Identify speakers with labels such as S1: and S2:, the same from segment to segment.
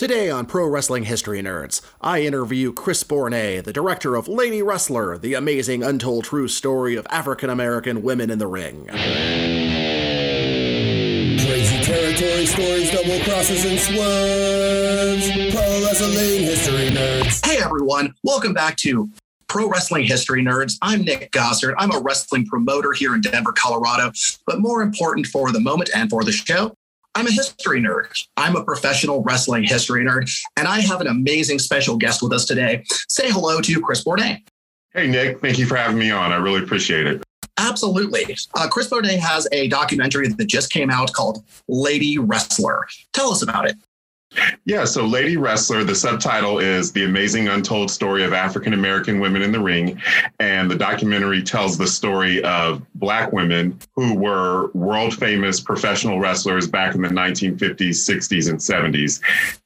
S1: Today on Pro Wrestling History Nerds, I interview Chris Bournea, the director of Lady Wrestler, the amazing untold true story of African American women in the ring.
S2: Crazy territory stories, double crosses, and swerves. Pro Wrestling History Nerds.
S3: Hey everyone, welcome back to Pro Wrestling History Nerds. I'm Nick Gossard. I'm a wrestling promoter here in Denver, Colorado. But more important for the moment and for the show, I'm a history nerd. I'm a professional wrestling history nerd, and I have an amazing special guest with us today. Say hello to Chris Bournea.
S4: Hey, Nick. Thank you for having me on. I really appreciate it.
S3: Absolutely. Uh, Chris Bournea has a documentary that just came out called Lady Wrestler. Tell us about it.
S4: Yeah, so Lady Wrestler, the subtitle is The Amazing Untold Story of African American Women in the Ring. And the documentary tells the story of Black women who were world famous professional wrestlers back in the 1950s, 60s, and 70s.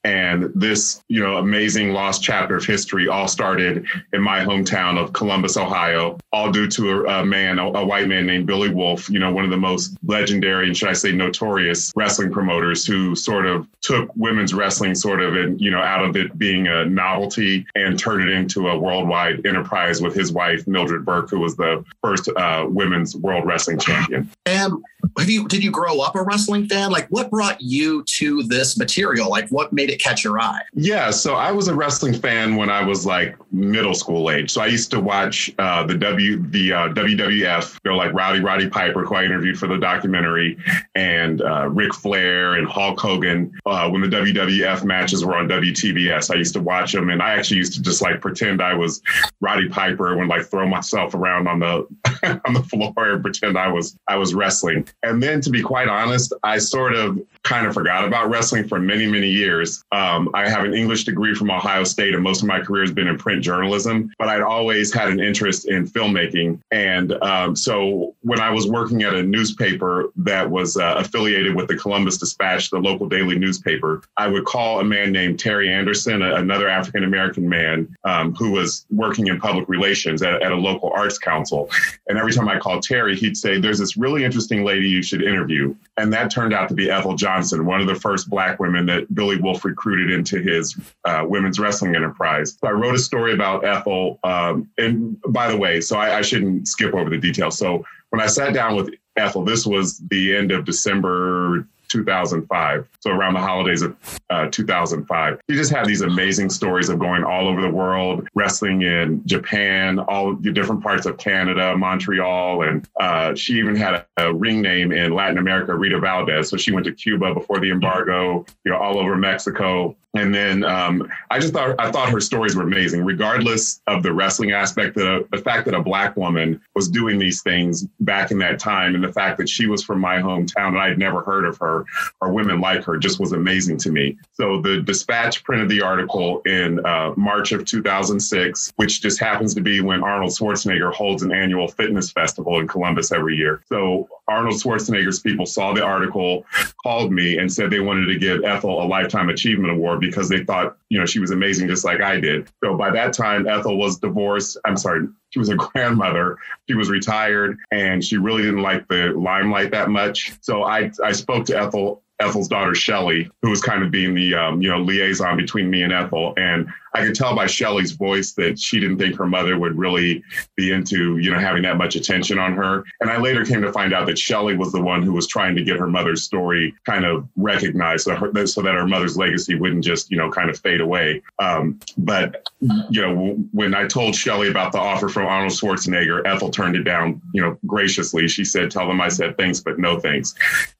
S4: And this, you know, amazing lost chapter of history all started in my hometown of Columbus, Ohio, all due to a, a man, a, a white man named Billy Wolfe, you know, one of the most legendary and should I say notorious wrestling promoters who sort of took women's wrestling sort of and you know out of it being a novelty and turn it into a worldwide enterprise with his wife Mildred Burke, who was the first uh, women's world wrestling champion.
S3: And have you did you grow up a wrestling fan? Like what brought you to this material? Like what made it catch your eye?
S4: Yeah, so I was a wrestling fan when I was like middle school age. So I used to watch uh, the W the uh, WWF, you know, like Rowdy Roddy Piper, who I interviewed for the documentary, and uh, Ric Flair and Hulk Hogan uh, when the WWF matches were on WTBS. I used to watch them, and I actually used to just like pretend I was Roddy Piper and like throw myself around on the on the floor and pretend I was I was wrestling. And then, to be quite honest, I sort of kind of forgot about wrestling for many, many years. Um, I have an English degree from Ohio State, and most of my career has been in print journalism, but I'd always had an interest in filmmaking. And um, so when I was working at a newspaper that was uh, affiliated with the Columbus Dispatch, the local daily newspaper, I would call a man named Terry Anderson, a, another African American man um, who was working in public relations at, at a local arts council. And every time I called Terry, he'd say, There's this really interesting lady you should interview. And that turned out to be Ethel Johnson, one of the first Black women that Billy Wolfe recruited into his uh, women's wrestling enterprise. So I wrote a story about Ethel. Um, and by the way, so I, I shouldn't skip over the details. So when I sat down with Ethel, this was the end of December 2005. So around the holidays of uh, 2005. She just had these amazing stories of going all over the world, wrestling in Japan, all the different parts of Canada, Montreal, and uh, she even had a, a, ring name in Latin America, Rita Valdez. So she went to Cuba before the embargo, you know, all over Mexico. And then um, I just thought I thought her stories were amazing, regardless of the wrestling aspect. The the fact that a black woman was doing these things back in that time, and the fact that she was from my hometown and I'd never heard of her or women like her, just was amazing to me. So the Dispatch printed the article in uh, March of 2006, which just happens to be when Arnold Schwarzenegger holds an annual fitness festival in Columbus every year. So Arnold Schwarzenegger's people saw the article, called me, and said they wanted to give Ethel a lifetime achievement award because they thought, you know, she was amazing just like I did. So by that time, Ethel was divorced. I'm sorry, she was a grandmother. She was retired and she really didn't like the limelight that much. So I, I spoke to Ethel Ethel's daughter Shelly, who was kind of being the um, you know liaison between me and Ethel, and I could tell by Shelly's voice that she didn't think her mother would really be into, you know, having that much attention on her. And I later came to find out that Shelly was the one who was trying to get her mother's story kind of recognized so, her, so that her mother's legacy wouldn't just, you know, kind of fade away. Um, but, you know, when I told Shelly about the offer from Arnold Schwarzenegger, Ethel turned it down, you know, graciously. She said, tell them I said thanks, but no thanks.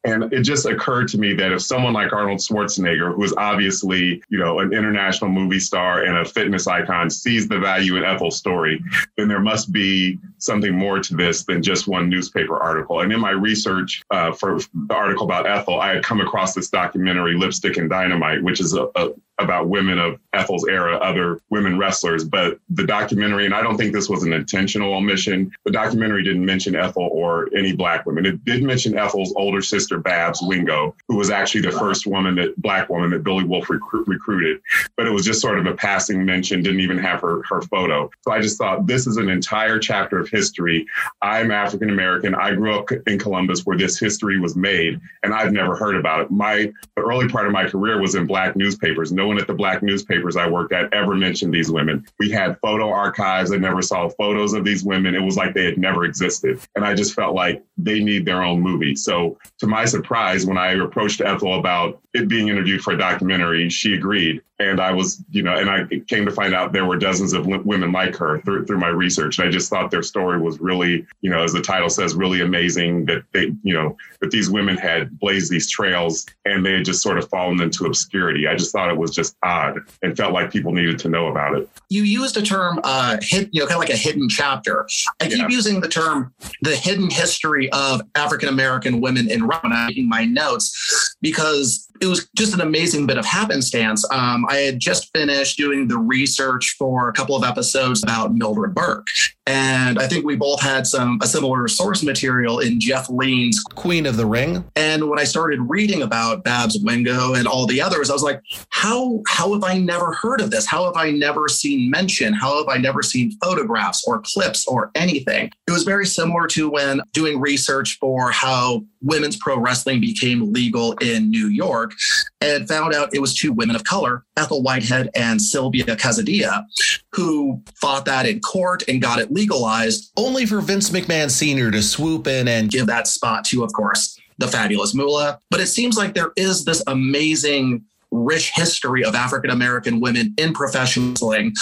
S4: And it just occurred to me that if someone like Arnold Schwarzenegger, who is obviously, you know, an international movie star and a fitness icon sees the value in Ethel's story, then there must be something more to this than just one newspaper article. And in my research uh, for the article about Ethel, I had come across this documentary, Lipstick and Dynamite, which is a, a about women of Ethel's era other women wrestlers, but the documentary, and I don't think this was an intentional omission, the documentary didn't mention Ethel or any black women. It did mention Ethel's older sister, Babs Wingo, who was actually the first woman that black woman that Billy recru- recruited, but it was just sort of a passing mention, didn't even have her, her photo. So I just thought this is an entire chapter of history. I'm African American. I grew up in Columbus where this history was made, and I've never heard about it. My the early part of my career was in black newspapers. No one at the black newspapers I worked at ever mentioned these women. We had photo archives. I never saw photos of these women. It was like they had never existed. And I just felt like they need their own movie. So to my surprise, when I approached Ethel about it being interviewed for a documentary, she agreed and I was, you know, and I came to find out there were dozens of women like her through, through my research. And I just thought their story was really, you know, as the title says, really amazing that they, you know, that these women had blazed these trails and they had just sort of fallen into obscurity. I just thought it was just odd and felt like people needed to know about it.
S3: You used a term, uh, hit, you know, kind of like a hidden chapter. I keep yeah. using the term the hidden history of African American women in when I'm making my notes because it was just an amazing bit of happenstance. Um, I had just finished doing the research for a couple of episodes about Mildred Burke. And I think we both had some a similar source material in Jeff Leen's
S1: Queen of the Ring.
S3: And when I started reading about Babs Wingo and all the others, I was like, how how have I never heard of this? How have I never seen mention? How have I never seen photographs or clips or anything? It was very similar to when doing research for how women's pro wrestling became legal in New York and found out it was two women of color, Ethel Whitehead and Sylvia Casadilla, who fought that in court and got it legalized.
S1: Only for Vince McMahon Sr. to swoop in and
S3: give that spot to, of course, the fabulous Moolah. But it seems like there is this amazing rich history of African American women in professional wrestling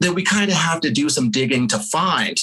S3: that we kind of have to do some digging to find.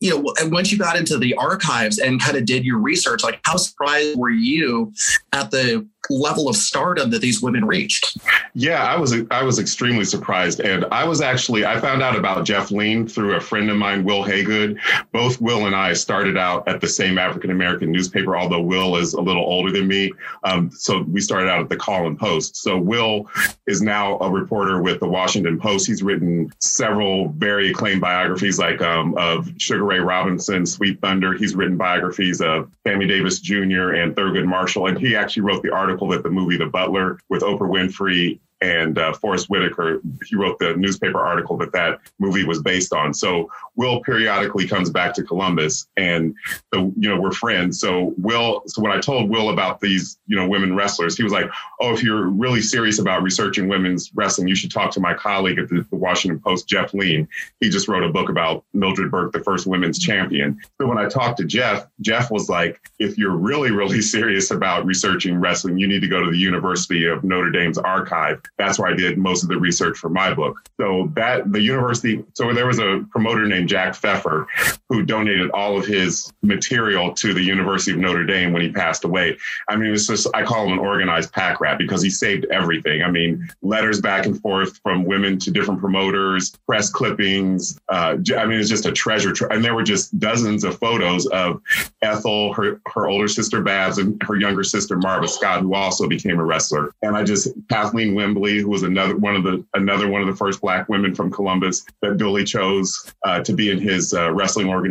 S3: You know, and once you got into the archives and kind of did your research, like how surprised were you at the level of stardom that these women reached.
S4: Yeah, I was I was extremely surprised, and I was actually I found out about Jeff Leen through a friend of mine, Wil Haygood. Both Will and I started out at the same African American newspaper, although Will is a little older than me. Um, so we started out at the Call and Post. So Will is now a reporter with the Washington Post. He's written several very acclaimed biographies, like um, of Sugar Ray Robinson, Sweet Thunder. He's written biographies of Sammy Davis Jr. and Thurgood Marshall, and he actually wrote the article article that the movie The Butler with Oprah Winfrey and uh, Forest Whitaker, he wrote the newspaper article that that movie was based on. So Will periodically comes back to Columbus, and you know we're friends. So Will, so when I told Will about these you know women wrestlers, he was like, "Oh, if you're really serious about researching women's wrestling, you should talk to my colleague at the, the Washington Post, Jeff Leen. He just wrote a book about Mildred Burke, the first women's champion." So when I talked to Jeff, Jeff was like, "If you're really really serious about researching wrestling, you need to go to the University of Notre Dame's archive." That's where I did most of the research for my book. So that the university, so there was a promoter named Jack Pfeffer who donated all of his material to the University of Notre Dame when he passed away. I mean, it's just, I call him an organized pack rat because he saved everything. I mean, letters back and forth from women to different promoters, press clippings. Uh, I mean, it's just a treasure. and there were just dozens of photos of Ethel, her, her older sister Babs, and her younger sister Marva Scott, who also became a wrestler. And I just, Kathleen Wimbley, who was another one of the, another one of the first black women from Columbus that Billy chose uh, to be in his uh, wrestling organization.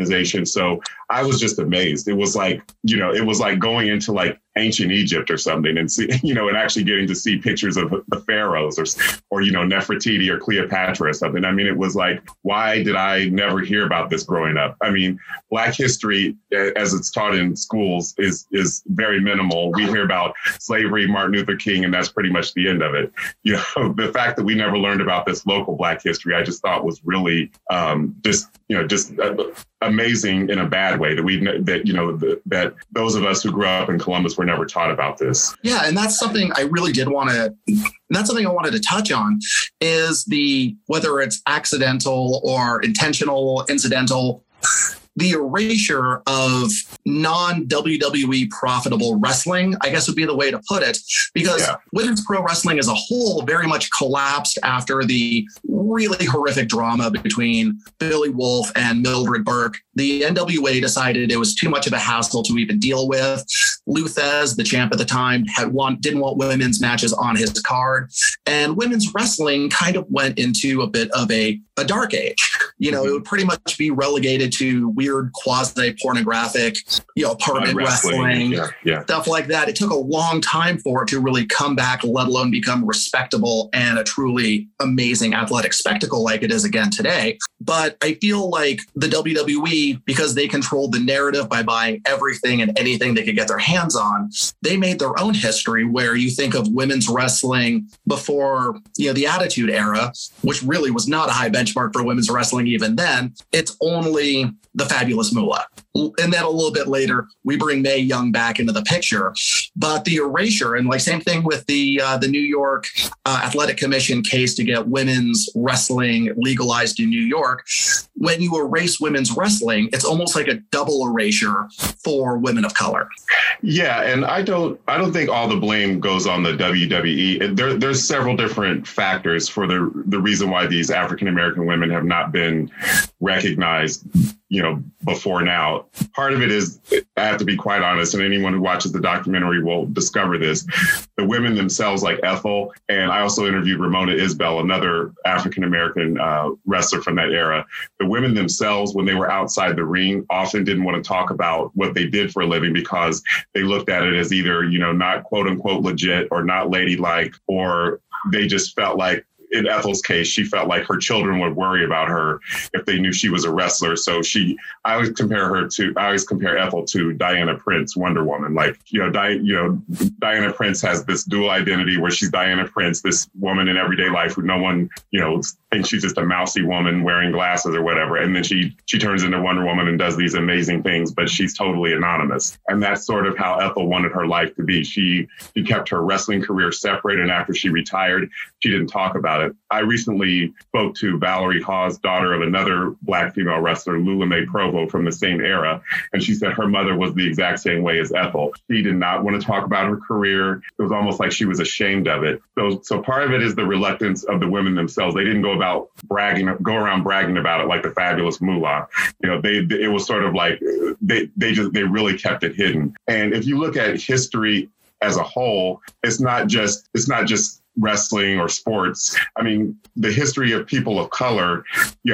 S4: So I was just amazed. It was like, you know, it was like going into like ancient Egypt or something and see, you know, and actually getting to see pictures of the pharaohs or, or, you know, Nefertiti or Cleopatra or something. I mean, it was like, why did I never hear about this growing up? I mean, Black history, as it's taught in schools, is is very minimal. We hear about slavery, Martin Luther King, and that's pretty much the end of it. You know, the fact that we never learned about this local Black history, I just thought was really um, just, you know, just uh, amazing in a bad way that we that you know that those of us who grew up in Columbus were never taught about this.
S3: Yeah, and that's something I really did want to. That's something I wanted to touch on is the whether it's accidental or intentional, incidental the erasure of non WWE profitable wrestling, I guess would be the way to put it, because yeah. women's pro wrestling as a whole very much collapsed after the really horrific drama between Billy Wolfe and Mildred Burke. The NWA decided it was too much of a hassle to even deal with. Lou Thesz, the champ at the time, had want didn't want women's matches on his card, and women's wrestling kind of went into a bit of a a dark age. You know, it would pretty much be relegated to weird quasi pornographic, you know, apartment wrestling, wrestling
S4: yeah, yeah.
S3: stuff like that. It took a long time for it to really come back, let alone become respectable and a truly amazing athletic spectacle like it is again today. But I feel like the WWE, because they controlled the narrative by buying everything and anything they could get their hands on, they made their own history where you think of women's wrestling before, you know, the Attitude Era, which really was not a high benchmark for women's wrestling even then. It's only the fabulous Moolah. And then a little bit later, we bring Mae Young back into the picture. But the erasure, and like same thing with the uh, the New York uh, Athletic Commission case to get women's wrestling legalized in New York. When you erase women's wrestling, it's almost like a double erasure for women of color.
S4: Yeah, and I don't I don't think all the blame goes on the WWE. There, there's several different factors for the the reason why these African American women have not been recognized you know, before now. Part of it is, I have to be quite honest, and anyone who watches the documentary will discover this. The women themselves, like Ethel, and I also interviewed Ramona Isbell, another African American uh, wrestler from that era. The women themselves, when they were outside the ring, often didn't want to talk about what they did for a living because they looked at it as either, you know, not quote unquote legit or not ladylike, or they just felt like in Ethel's case, she felt like her children would worry about her if they knew she was a wrestler. So she, I always compare her to, I always compare Ethel to Diana Prince, Wonder Woman. Like, you know, Di, you know, Diana Prince has this dual identity where she's Diana Prince, this woman in everyday life who no one, you know, thinks she's just a mousy woman wearing glasses or whatever. And then she, she turns into Wonder Woman and does these amazing things, but she's totally anonymous. And that's sort of how Ethel wanted her life to be. She, she kept her wrestling career separate. And after she retired, she didn't talk about it. I recently spoke to Valerie Hawes, daughter of another black female wrestler, Lula Mae Provo from the same era. And she said her mother was the exact same way as Ethel. She did not want to talk about her career. It was almost like she was ashamed of it. So, so part of it is the reluctance of the women themselves. They didn't go about bragging, go around bragging about it like the fabulous Moolah. You know, they, it was sort of like they, they just, they really kept it hidden. And if you look at history as a whole, it's not just, it's not just wrestling or sports. I mean, the history of people of color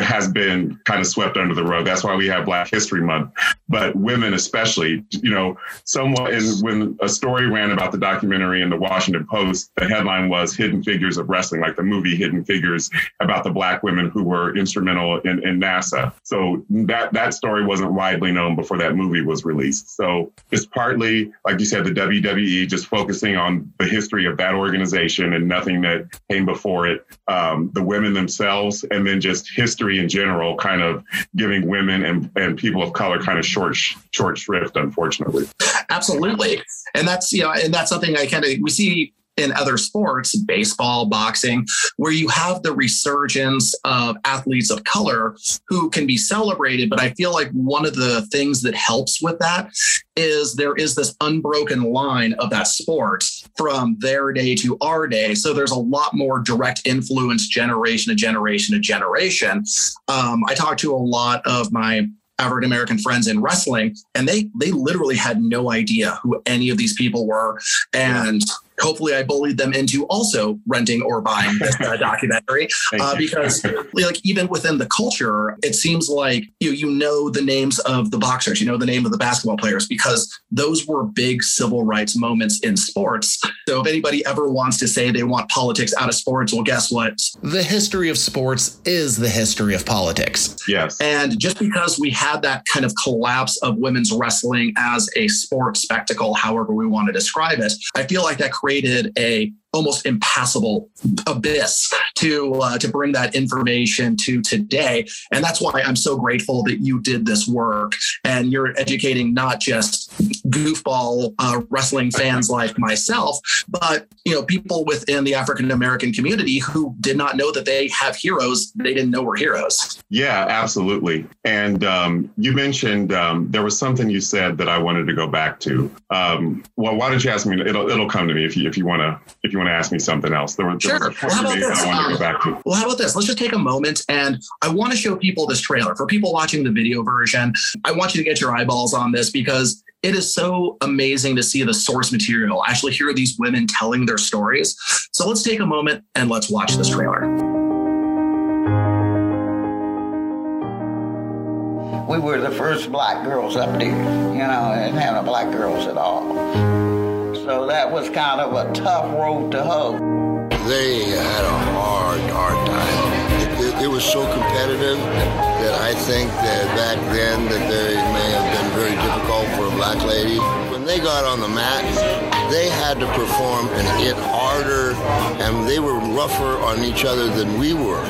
S4: has been kind of swept under the rug. That's why we have Black History Month. But women, especially, you know, someone in, when a story ran about the documentary in the Washington Post, the headline was "Hidden Figures of Wrestling," like the movie Hidden Figures about the black women who were instrumental in, in NASA. So that that story wasn't widely known before that movie was released. So it's partly, like you said, the WWE just focusing on the history of that organization and nothing that came before it. Um, the women themselves, and then just history in general, kind of giving women and, and people of color kind of short short shrift, unfortunately.
S3: Absolutely, and that's you know, and that's something I kind of we see in other sports, baseball, boxing, where you have the resurgence of athletes of color who can be celebrated. But I feel like one of the things that helps with that is there is this unbroken line of that sport from their day to our day. So there's a lot more direct influence generation to generation to generation. Um, I talked to a lot of my African American friends in wrestling, and they they literally had no idea who any of these people were. And hopefully I bullied them into also renting or buying this uh, documentary uh, because like even within the culture, it seems like you you know the names of the boxers, you know the name of the basketball players because those were big civil rights moments in sports. So if anybody ever wants to say they want politics out of sports, well, guess what?
S1: The history of sports is the history of politics.
S4: Yes.
S3: And just because we had that kind of collapse of women's wrestling as a sport spectacle, however we want to describe it, I feel like that created a almost impassable abyss to uh, to bring that information to today. And that's why i'm so grateful that you did this work. And you're educating not just goofball uh, wrestling fans like myself but you know people within the african american community who did not know that they have heroes they didn't know were heroes.
S4: Yeah absolutely. And um, you mentioned um, there was something you said that i wanted to go back to. Um, well why don't you ask me? It'll, it'll come to me if you if you want to if you you want to ask me something else. There was,
S3: sure.
S4: There
S3: was well, how about this? Um, well, how about this? Let's just take a moment and I want to show people this trailer. For people watching the video version, I want you to get your eyeballs on this because it is so amazing to see the source material, actually hear these women telling their stories. So let's take a moment and let's watch this trailer.
S5: We were the first black girls up there, you know, and having black girls at all. So that was kind of a tough road to hoe.
S2: They had a hard, hard time. It, it, it was so competitive that I think that back then that they may have been very difficult for a black lady. When they got on the mat, they had to perform and hit harder, and they were rougher on each other than we were.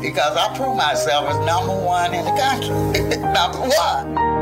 S5: Because I proved myself as number one in the country. number one.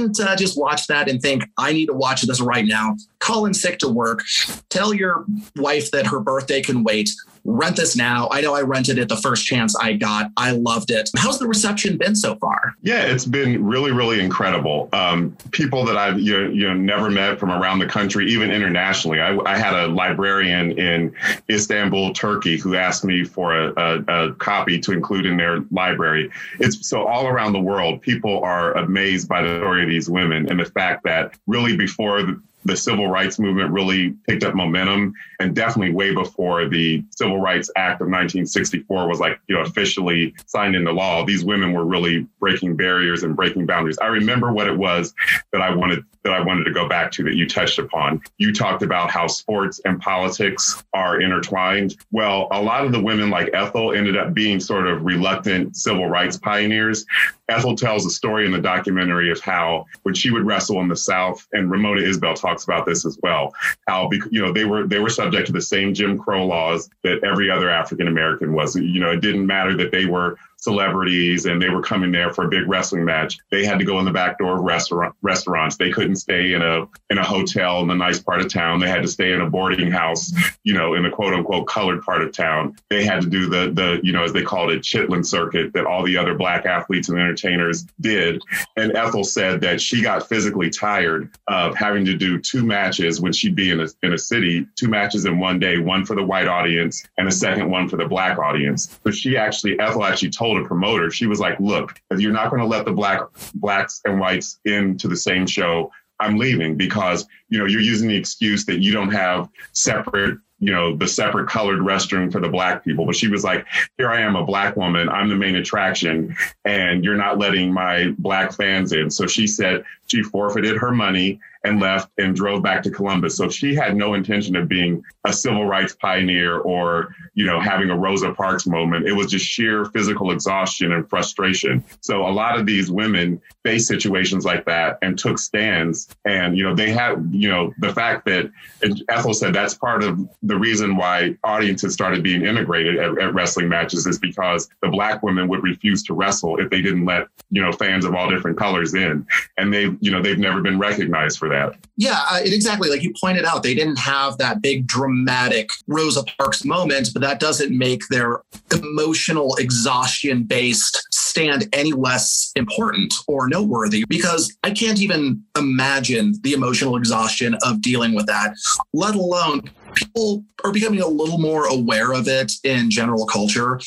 S3: Didn't uh, just watch that and think, I need to watch this right now, call in sick to work, tell your wife that her birthday can wait, rent this now. I know I rented it the first chance I got. I loved it. How's the reception been so far?
S4: Yeah, it's been really, really incredible. Um, people that I've you know, you know never met from around the country, even internationally. I, I had a librarian in Istanbul, Turkey, who asked me for a, a, a copy to include in their library. It's so all around the world, people are amazed by the story of these women and the fact that really before the civil rights movement really picked up momentum and definitely way before the Civil Rights Act of 1964 was like, you know, officially signed into law. These women were really breaking barriers and breaking boundaries. I remember what it was that I wanted that I wanted to go back to that you touched upon. You talked about how sports and politics are intertwined. Well, a lot of the women like Ethel ended up being sort of reluctant civil rights pioneers. Ethel tells a story in the documentary of how when she would wrestle in the South, and Ramona Isbell talks about this as well, how you know they were they were subject to the same Jim Crow laws that every other African American was. You know, it didn't matter that they were celebrities and they were coming there for a big wrestling match. They had to go in the back door of restaurant restaurants. They couldn't stay in a in a hotel in the nice part of town. They had to stay in a boarding house, you know, in the quote unquote colored part of town. They had to do the the you know as they called it chitlin circuit that all the other black athletes and entertainers did. And Ethel said that she got physically tired of having to do two matches when she'd be in a in a city, two matches in one day, one for the white audience and a second one for the black audience. So she actually Ethel actually told a promoter, she was like, look, you're not going to let the black blacks and whites into the same show, I'm leaving because, you know, you're using the excuse that you don't have separate you know the separate colored restroom for the black people but she was like here i am a black woman i'm the main attraction and you're not letting my black fans in so she said she forfeited her money and left and drove back to Columbus. So she had no intention of being a civil rights pioneer or, you know, having a Rosa Parks moment. It was just sheer physical exhaustion and frustration. So a lot of these women faced situations like that and took stands. And, you know, they had, you know, the fact that Ethel said that's part of the reason why audiences started being integrated at, at wrestling matches is because the black women would refuse to wrestle if they didn't let, you know, fans of all different colors in. And they, you know, they've never been recognized for that.
S3: Yeah, uh, it, exactly. Like you pointed out, they didn't have that big dramatic Rosa Parks moment, but that doesn't make their emotional exhaustion based stand any less important or noteworthy because I can't even imagine the emotional exhaustion of dealing with that, let alone people are becoming a little more aware of it in general culture.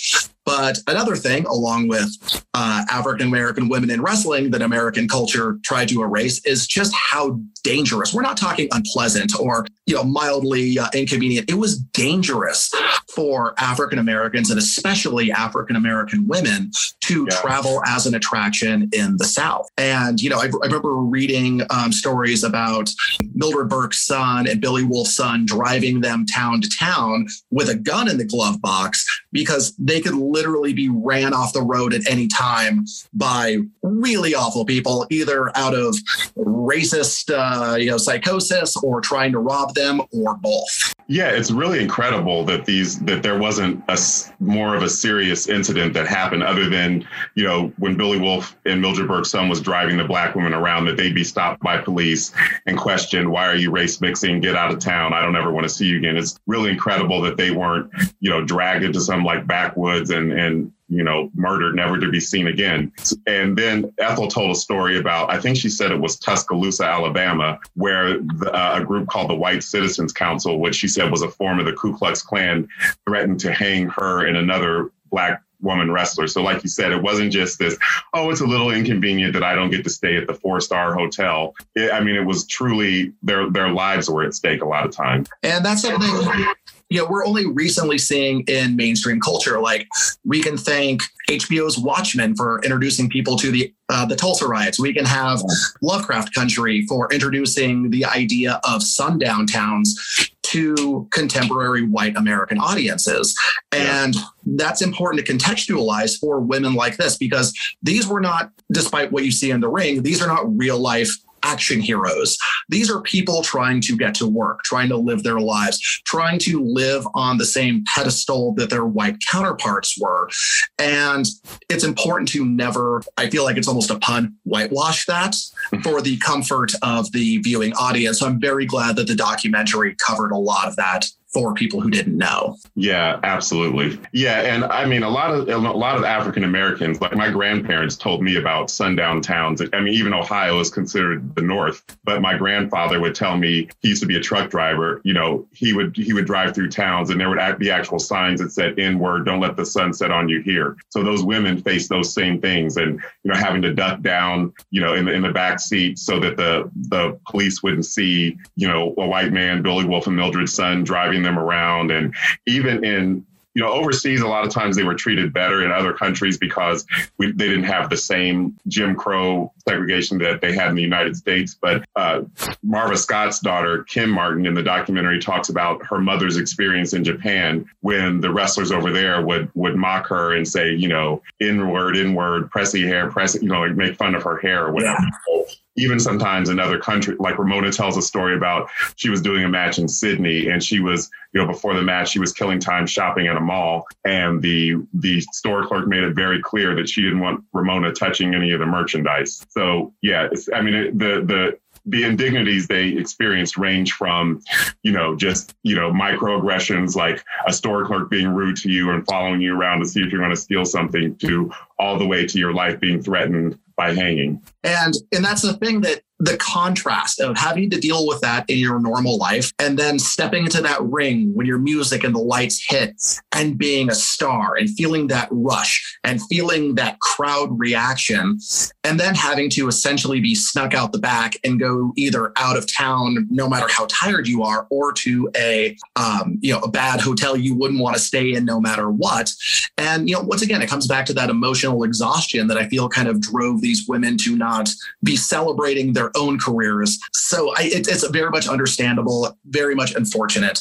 S3: But another thing, along with uh, African American women in wrestling, that American culture tried to erase is just how dangerous. We're not talking unpleasant or you know mildly uh, inconvenient. It was dangerous for African Americans and especially African American women to yeah. travel as an attraction in the South. And you know, I, I remember reading um, stories about Mildred Burke's son and Billy Wolfe's son driving them town to town with a gun in the glove box because they could literally be ran off the road at any time by really awful people, either out of racist, uh, you know, psychosis or trying to rob them, or both.
S4: Yeah, it's really incredible that these that there wasn't a more of a serious incident that happened other than you know when Billy Wolfe and Mildred Burke's son was driving the black woman around that they'd be stopped by police and questioned why are you race mixing get out of town I don't ever want to see you again. It's really incredible that they weren't you know dragged into some like backwoods and and you know, murdered, never to be seen again. And then Ethel told a story about, I think she said it was Tuscaloosa, Alabama, where the, uh, a group called the White Citizens Council, which she said was a form of the Ku Klux Klan, threatened to hang her and another black woman wrestler. So, like you said, it wasn't just this, oh, it's a little inconvenient that I don't get to stay at the four star hotel. It, I mean, it was truly their their lives were at stake a lot of time.
S3: And that's something you know we're only recently seeing in mainstream culture. Like we can thank HBO's Watchmen for introducing people to the uh, the Tulsa riots. We can have Lovecraft Country for introducing the idea of sundown towns to contemporary white American audiences. And that's important to contextualize for women like this because these were not, despite what you see in the ring, these are not real life action heroes. These are people trying to get to work, trying to live their lives, trying to live on the same pedestal that their white counterparts were. And it's important to never, I feel like it's almost a pun, whitewash that for the comfort of the viewing audience. So I'm very glad that the documentary covered a lot of that for people who didn't know.
S4: Yeah, absolutely. Yeah, and I mean a lot of a lot of African Americans, like my grandparents told me about sundown towns. I mean, even Ohio is considered the North, but my grandfather would tell me he used to be a truck driver. You know, he would he would drive through towns, and there would be actual signs that said "N-word, don't let the sun set on you here." So those women face those same things, and you know, having to duck down, you know, in the in the back seat so that the the police wouldn't see, you know, a white man, Billy Wolfe and Mildred's son driving them around. And even in you know, overseas, a lot of times they were treated better in other countries because we, they didn't have the same Jim Crow segregation that they had in the United States. But uh, Marva Scott's daughter, Kim Martin, in the documentary talks about her mother's experience in Japan when the wrestlers over there would would mock her and say, you know, inward, inward, pressy hair, press, you know, like make fun of her hair or whatever. Yeah even sometimes in other countries, like Ramona tells a story about she was doing a match in Sydney and she was, you know, before the match, she was killing time shopping at a mall. And the the store clerk made it very clear that she didn't want Ramona touching any of the merchandise. So yeah, I mean, it, the the the indignities they experienced range from, you know, just, you know, microaggressions like a store clerk being rude to you and following you around to see if you're going to steal something to all the way to your life being threatened by hanging.
S3: And and that's the thing that the contrast of having to deal with that in your normal life and then stepping into that ring when your music and the lights hit and being a star and feeling that rush and feeling that crowd reaction and then having to essentially be snuck out the back and go either out of town no matter how tired you are or to a um, you know a bad hotel you wouldn't want to stay in no matter what. And you know once again it comes back to that emotional exhaustion that i feel kind of drove these women to not be celebrating their own careers. So I, it, it's very much understandable, very much unfortunate.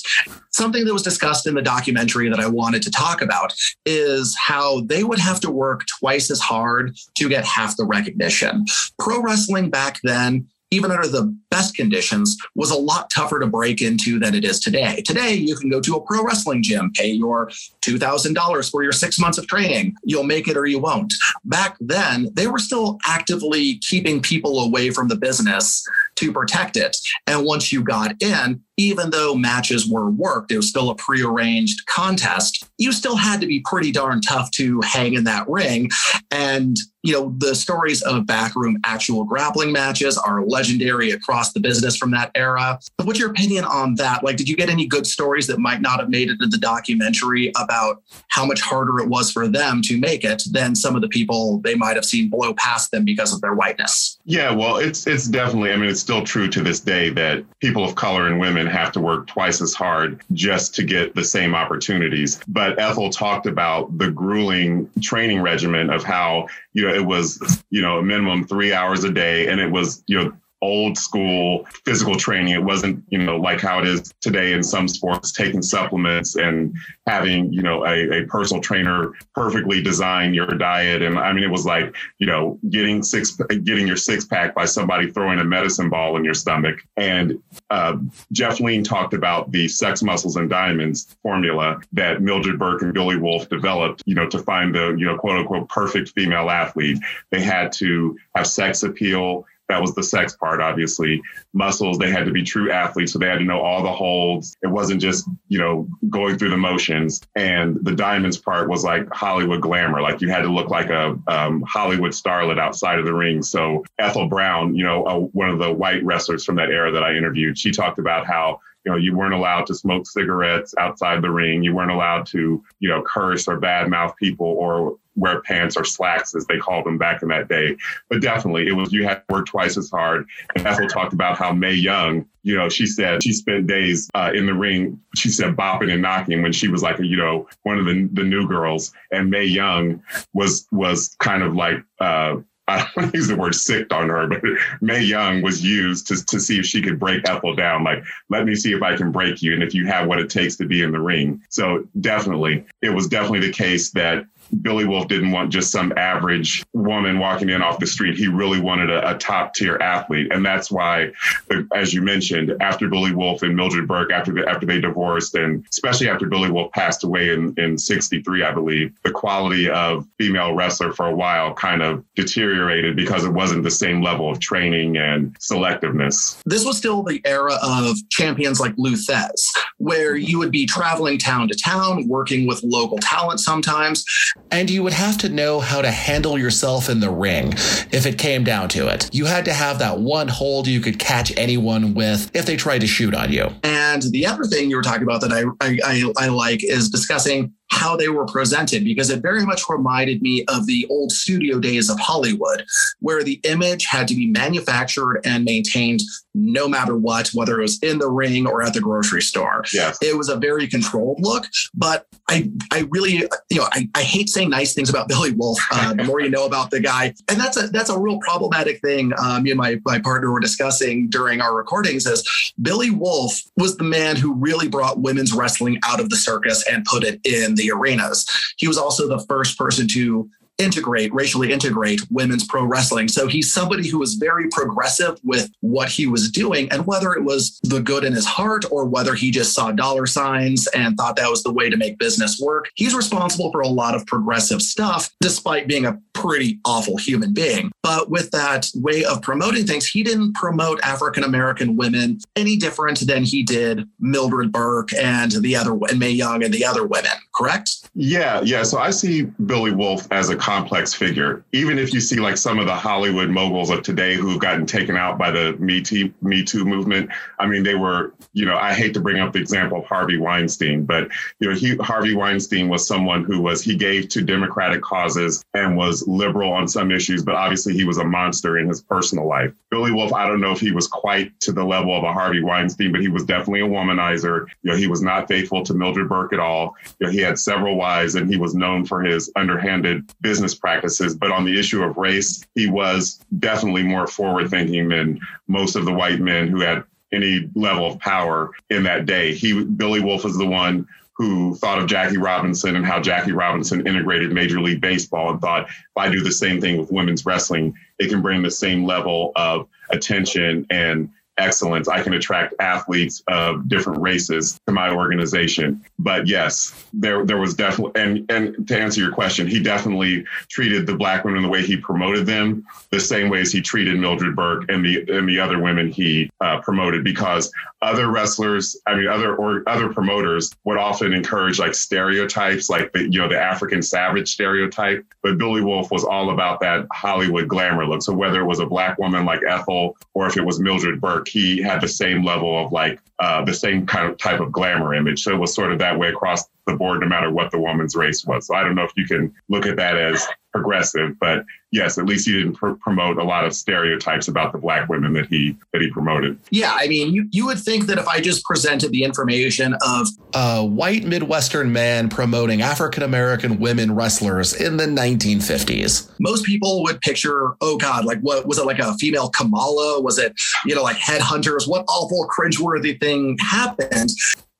S3: Something that was discussed in the documentary that I wanted to talk about is how they would have to work twice as hard to get half the recognition. Pro wrestling back then even under the best conditions, was a lot tougher to break into than it is today. Today, you can go to a pro wrestling gym, pay your $2,000 for your six months of training. You'll make it or you won't. Back then, they were still actively keeping people away from the business to protect it. And once you got in, even though matches were worked, it was still a prearranged contest. You still had to be pretty darn tough to hang in that ring. And, you know, the stories of backroom actual grappling matches are legendary across the business from that era. What's your opinion on that? Like, did you get any good stories that might not have made it into the documentary about how much harder it was for them to make it than some of the people they might have seen blow past them because of their whiteness?
S4: Yeah, well, it's it's definitely. I mean, it's still true to this day that people of color and women have to work twice as hard just to get the same opportunities. But Ethel talked about the grueling training regimen of how you know it was you know a minimum three hours a day, and it was you know old school physical training. It wasn't, you know, like how it is today in some sports, taking supplements and having, you know, a, a personal trainer perfectly design your diet. And I mean, it was like, you know, getting six, getting your six pack by somebody throwing a medicine ball in your stomach. And uh, Jeff Leen talked about the sex muscles and diamonds formula that Mildred Burke and Billy Wolf developed, you know, to find the, you know, quote unquote perfect female athlete. They had to have sex appeal that was the sex part, obviously. Muscles, they had to be true athletes, so they had to know all the holds. It wasn't just, you know, going through the motions. And the diamonds part was like Hollywood glamour. Like you had to look like a um, Hollywood starlet outside of the ring. So Ethel Brown, you know, uh, one of the white wrestlers from that era that I interviewed, she talked about how You know, you weren't allowed to smoke cigarettes outside the ring. You weren't allowed to, you know, curse or badmouth people or wear pants or slacks as they called them back in that day. But definitely it was you had to work twice as hard. And Ethel talked about how Mae Young, you know, she said she spent days uh, in the ring, she said bopping and knocking when she was like, you know, one of the the new girls. And Mae Young was was kind of like uh I don't use the word sick on her, but Mae Young was used to, to see if she could break Ethel down. Like, let me see if I can break you and if you have what it takes to be in the ring. So definitely, it was definitely the case that Billy Wolfe didn't want just some average woman walking in off the street. He really wanted a, a top tier athlete, and that's why, uh, as you mentioned, after Billy Wolfe and Mildred Burke, after the, after they divorced, and especially after Billy Wolfe passed away in in '63, I believe, the quality of female wrestler for a while kind of deteriorated because it wasn't the same level of training and selectiveness.
S3: This was still the era of champions like Lou Thesz, where mm-hmm. you would be traveling town to town, working with local talent sometimes,
S1: and you would have to know how to handle yourself in the ring if it came down to it. You had to have that one hold you could catch anyone with if they tried to shoot on you.
S3: And the other thing you were talking about that I, I, I, I like is discussing how they were presented because it very much reminded me of the old studio days of Hollywood, where the image had to be manufactured and maintained no matter what, whether it was in the ring or at the grocery store.
S4: Yes.
S3: It was a very controlled look, but I, I really, you know, I, I hate saying nice things about Billy Wolfe. Uh, the more you know about the guy, and that's a that's a real problematic thing. Um, me and my my partner were discussing during our recordings. Is Billy Wolfe was the man who really brought women's wrestling out of the circus and put it in the arenas. He was also the first person to integrate, racially integrate women's pro wrestling. So he's somebody who was very progressive with what he was doing. And whether it was the good in his heart or whether he just saw dollar signs and thought that was the way to make business work, he's responsible for a lot of progressive stuff, despite being a pretty awful human being. But with that way of promoting things, he didn't promote African American women any different than he did Mildred Burke and the other and Mae Young and the other women, correct?
S4: Yeah, yeah. So I see Billy Wolfe as a complex figure. Even if you see like some of the Hollywood moguls of today who've gotten taken out by the Me Too, Me Too movement, I mean, they were, you know, I hate to bring up the example of Harvey Weinstein, but, you know, he, Harvey Weinstein was someone who was, he gave to democratic causes and was liberal on some issues, but obviously he was a monster in his personal life. Billy Wolfe, I don't know if he was quite to the level of a Harvey Weinstein, but he was definitely a womanizer. You know, he was not faithful to Mildred Burke at all. You know, he had several wives and he was known for his underhanded business business practices. But on the issue of race, he was definitely more forward thinking than most of the white men who had any level of power in that day. He Billy Wolfe was the one who thought of Jackie Robinson and how Jackie Robinson integrated Major League Baseball and thought if I do the same thing with women's wrestling, it can bring the same level of attention and excellence. I can attract athletes of different races to my organization. But yes, there there was definitely and and to answer your question, he definitely treated the black women the way he promoted them, the same way as he treated Mildred Burke and the and the other women he uh, promoted. Because other wrestlers, I mean, other or other promoters would often encourage like stereotypes, like the you know the African savage stereotype. But Billy Wolfe was all about that Hollywood glamour look. So whether it was a black woman like Ethel or if it was Mildred Burke, he had the same level of like uh, the same kind of type of glamour image. So it was sort of that way across the board, no matter what the woman's race was. So I don't know if you can look at that as progressive, but yes, at least he didn't pr- promote a lot of stereotypes about the black women that he that he promoted.
S3: Yeah, I mean, you you would think that if I just presented the information of
S1: a white Midwestern man promoting African American women wrestlers in the 1950s,
S3: most people would picture, oh God, like what was it like a female Kamala? Was it you know like headhunters? What awful cringeworthy thing happened?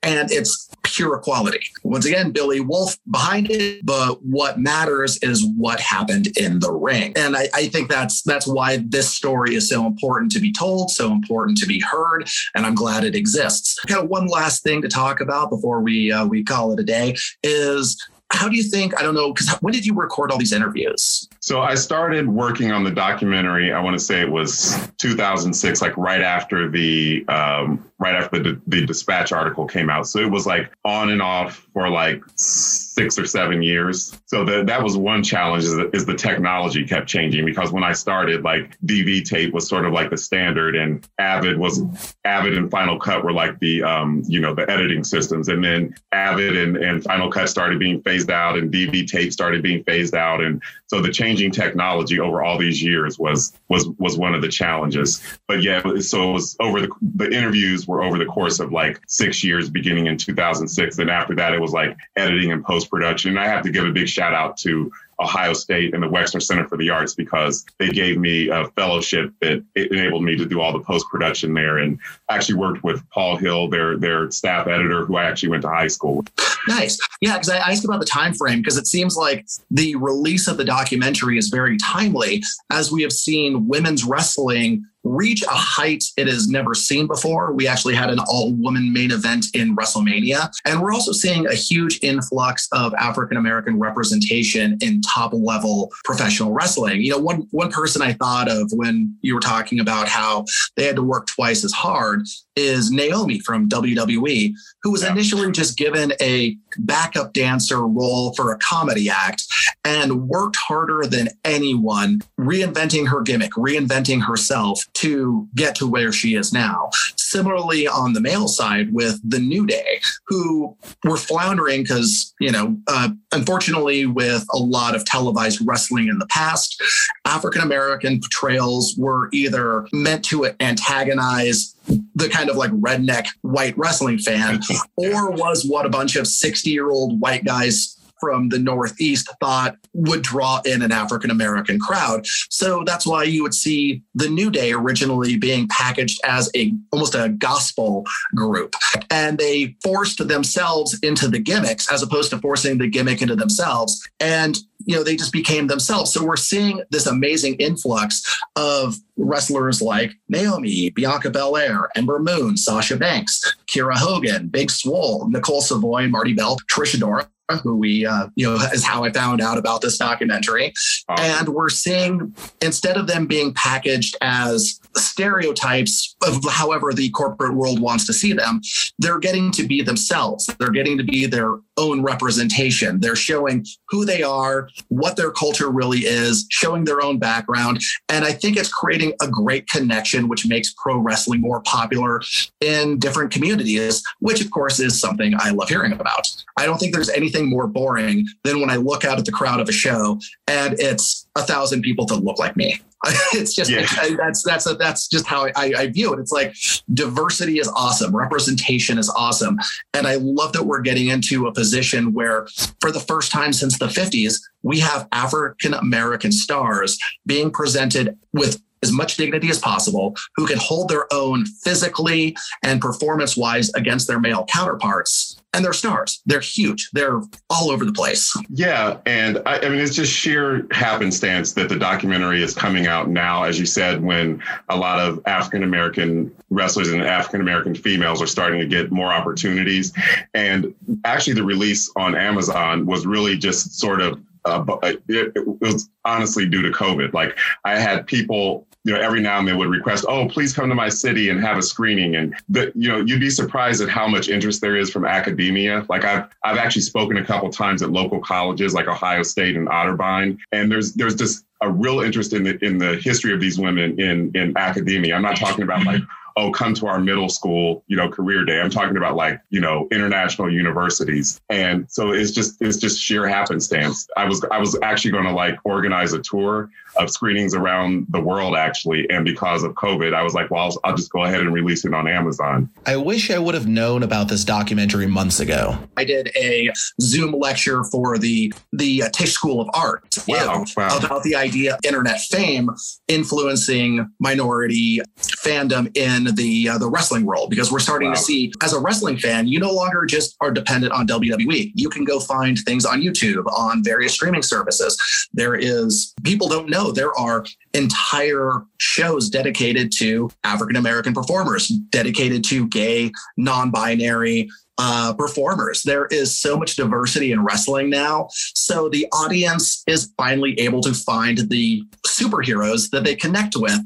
S3: and it's pure equality. Once again, Billy Wolfe behind it, but what matters is what happened in the ring. And I, I, think that's that's why this story is so important to be told, so important to be heard, and I'm glad it exists. Kind of one last thing to talk about before we uh, we call it a day is how do you think? I don't know, because when did you record all these interviews?
S4: So I started working on the documentary. I want to say it was 2006, like right after the um, right after the, the dispatch article came out. So it was like on and off for like six or seven years. So the, that was one challenge is, is the technology kept changing because when I started, like DV tape was sort of like the standard and Avid was Avid and Final Cut were like the, um, you know, the editing systems. And then Avid and, and Final Cut started being phased out and DV tape started being phased out. And so the changing technology over all these years was, was, was one of the challenges. But yeah, so it was over the, the interviews were over the course of like six years beginning in 2006. And after that, it was like editing and post production. And I have to give a big shout out to Ohio State and the Wexner Center for the Arts because they gave me a fellowship that enabled me to do all the post production there. And actually worked with Paul Hill, their their staff editor, who I actually went to high school with.
S3: Nice, yeah. Because I asked about the time frame because it seems like the release of the documentary is very timely, as we have seen women's wrestling reach a height it has never seen before. We actually had an all woman main event in WrestleMania. And we're also seeing a huge influx of African American representation in top level professional wrestling. You know, one, one person I thought of when you were talking about how they had to work twice as hard is Naomi from WWE, who was yeah. initially just given a backup dancer role for a comedy act and worked harder than anyone, reinventing her gimmick, reinventing herself to get to where she is now. Similarly, on the male side with the New Day, who were floundering because, you know, uh, unfortunately, with a lot of televised wrestling in the past, African American portrayals were either meant to antagonize the kind of like redneck white wrestling fan, or was what a bunch of 60 year old white guys from the Northeast thought would draw in an African American crowd. So that's why you would see the New Day originally being packaged as a almost a gospel group. And they forced themselves into the gimmicks as opposed to forcing the gimmick into themselves. And you know, they just became themselves. So we're seeing this amazing influx of wrestlers like Naomi, Bianca Belair, Ember Moon, Sasha Banks, Kiera Hogan, Big Swole, Nicole Savoy, Marti Belle, Trish Adora, who we, uh, you know, is how I found out about this documentary. Awesome. And we're seeing, instead of them being packaged as stereotypes of however the corporate world wants to see them, they're getting to be themselves. They're getting to be their own representation. They're showing who they are, what their culture really is, showing their own background. And I think it's creating a great connection, which makes pro wrestling more popular in different communities, which of course is something I love hearing about. I don't think there's anything more boring than when I look out at the crowd of a show and it's a thousand people that look like me. it's just yeah. that's that's a, that's just how I, I view it. It's like diversity is awesome, representation is awesome, and I love that we're getting into a position where, for the first time since the '50s, we have African American stars being presented with as much dignity as possible, who can hold their own physically and performance wise against their male counterparts and they're stars. They're huge. They're all over the place.
S4: Yeah, and I, I, mean it's just sheer happenstance that the documentary is coming out now, as you said, when a lot of African American wrestlers and African American females are starting to get more opportunities. And actually, the release on Amazon was really just sort of uh, it, it, was honestly due to COVID. Like I had people you know, every now and then would request, oh, please come to my city and have a screening. And the, you know, you'd be surprised at how much interest there is from academia. Like I've I've actually spoken a couple times at local colleges like Ohio State and Otterbein, and there's there's just a real interest in the in the history of these women in in academia. I'm not talking about like mm-hmm. oh, come to our middle school, you know, career day. I'm talking about like, you know, international universities. And so it's just it's just sheer happenstance. I was I was actually going to like organize a tour of screenings around the world actually, and because of COVID, I was like, well, I'll, I'll just go ahead and release it on Amazon.
S1: I wish I would have known about this documentary months ago.
S3: I did a Zoom lecture for the the uh, Tisch School of Art wow, wow. about the idea of internet fame influencing minority fandom in the uh, the wrestling world because we're starting wow. to see as a wrestling fan, you no longer just are dependent on WWE. You can go find things on YouTube, on various streaming services. There is people don't know there are entire shows dedicated to African American performers, dedicated to gay, non-binary uh, performers. There is so much diversity in wrestling now. So the audience is finally able to find the superheroes that they connect with.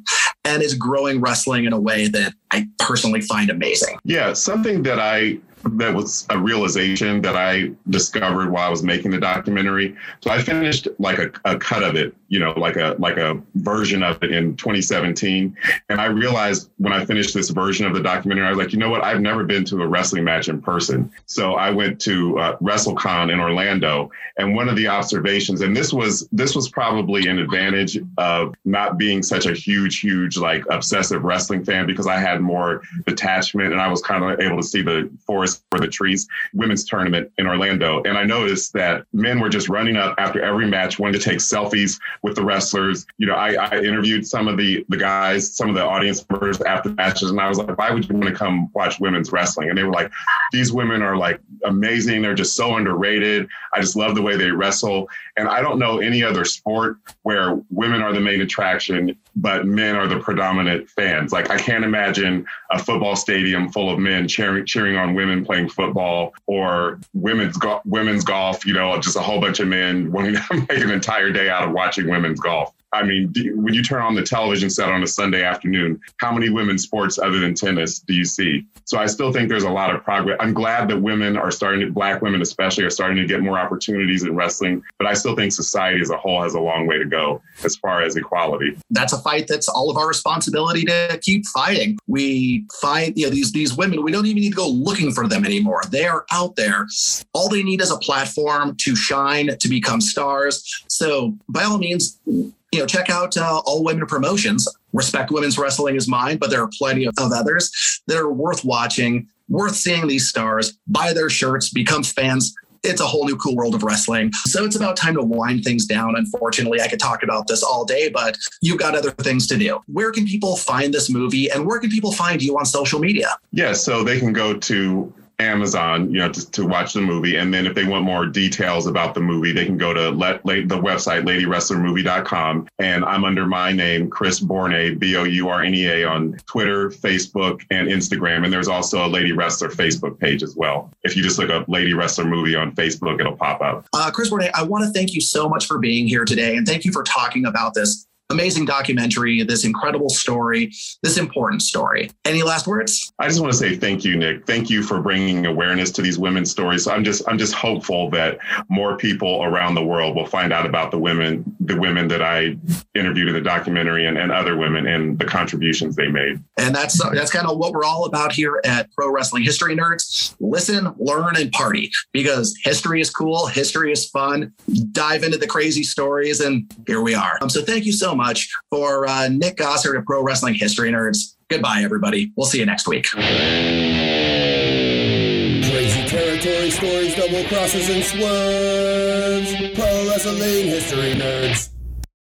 S3: and is growing wrestling in a way that I personally find amazing.
S4: Yeah, something that I that was a realization that I discovered while I was making the documentary. So I finished like a, a cut of it, you know, like a like a version of it in 2017. And I realized when I finished this version of the documentary, I was like, you know what? I've never been to a wrestling match in person. So I went to uh, WrestleCon in Orlando, and one of the observations, and this was this was probably an advantage of not being such a huge, huge like obsessive wrestling fan because I had more detachment and I was kind of able to see the forest for the trees women's tournament in Orlando. And I noticed that men were just running up after every match, wanting to take selfies with the wrestlers. You know, I, I interviewed some of the the guys, some of the audience members after matches, and I was like, why would you want to come watch women's wrestling? And they were like, these women are like amazing. They're just so underrated. I just love the way they wrestle. And I don't know any other sport where women are the main attraction, but men are the predominant fans. Like I can't imagine a football stadium full of men cheering cheering on women playing football or women's go- women's golf. You know, just a whole bunch of men wanting to make an entire day out of watching women's golf. I mean, do, when you turn on the television set on a Sunday afternoon, how many women's sports other than tennis do you see? So I still think there's a lot of progress. I'm glad that women are starting to, black women especially, are starting to get more opportunities in wrestling, but I still think society as a whole has a long way to go as far as equality.
S3: That's a fight that's all of our responsibility to keep fighting. We find, you know, these these women, we don't even need to go looking for them anymore. They are out there. All they need is a platform to shine, to become stars. So by all means, you know, check out uh, All Women Promotions. Respect Women's Wrestling is mine, but there are plenty of, of others that are worth watching, worth seeing these stars, buy their shirts, become fans. It's a whole new cool world of wrestling. So it's about time to wind things down. Unfortunately, I could talk about this all day, but you've got other things to do. Where can people find this movie and where can people find you on social media?
S4: Yeah, so they can go to Amazon, you know, to, to watch the movie. And then if they want more details about the movie, they can go to let, let, the website, ladywrestlermovie.com. And I'm under my name, Chris Bournea, B O U R N E A, on Twitter, Facebook, and Instagram. And there's also a Lady Wrestler Facebook page as well. If you just look up Lady Wrestler Movie on Facebook, it'll pop up.
S3: Uh, Chris Bournea, I want to thank you so much for being here today. And thank you for talking about this amazing documentary, this incredible story, this important story. Any last words?
S4: I just want to say thank you, Nick. Thank you for bringing awareness to these women's stories. I'm just I'm just hopeful that more people around the world will find out about the women the women that I interviewed in the documentary and, and other women and the contributions they made.
S3: And that's that's kind of what we're all about here at Pro Wrestling History Nerds. Listen, learn, and party because history is cool, history is fun. Dive into the crazy stories, and here we are. Um, so thank you so much for uh, Nick Gossard of Pro Wrestling History Nerds. Goodbye, everybody. We'll see you next week.
S6: Crazy territory stories, double crosses, and swerves. Pro Wrestling History Nerds.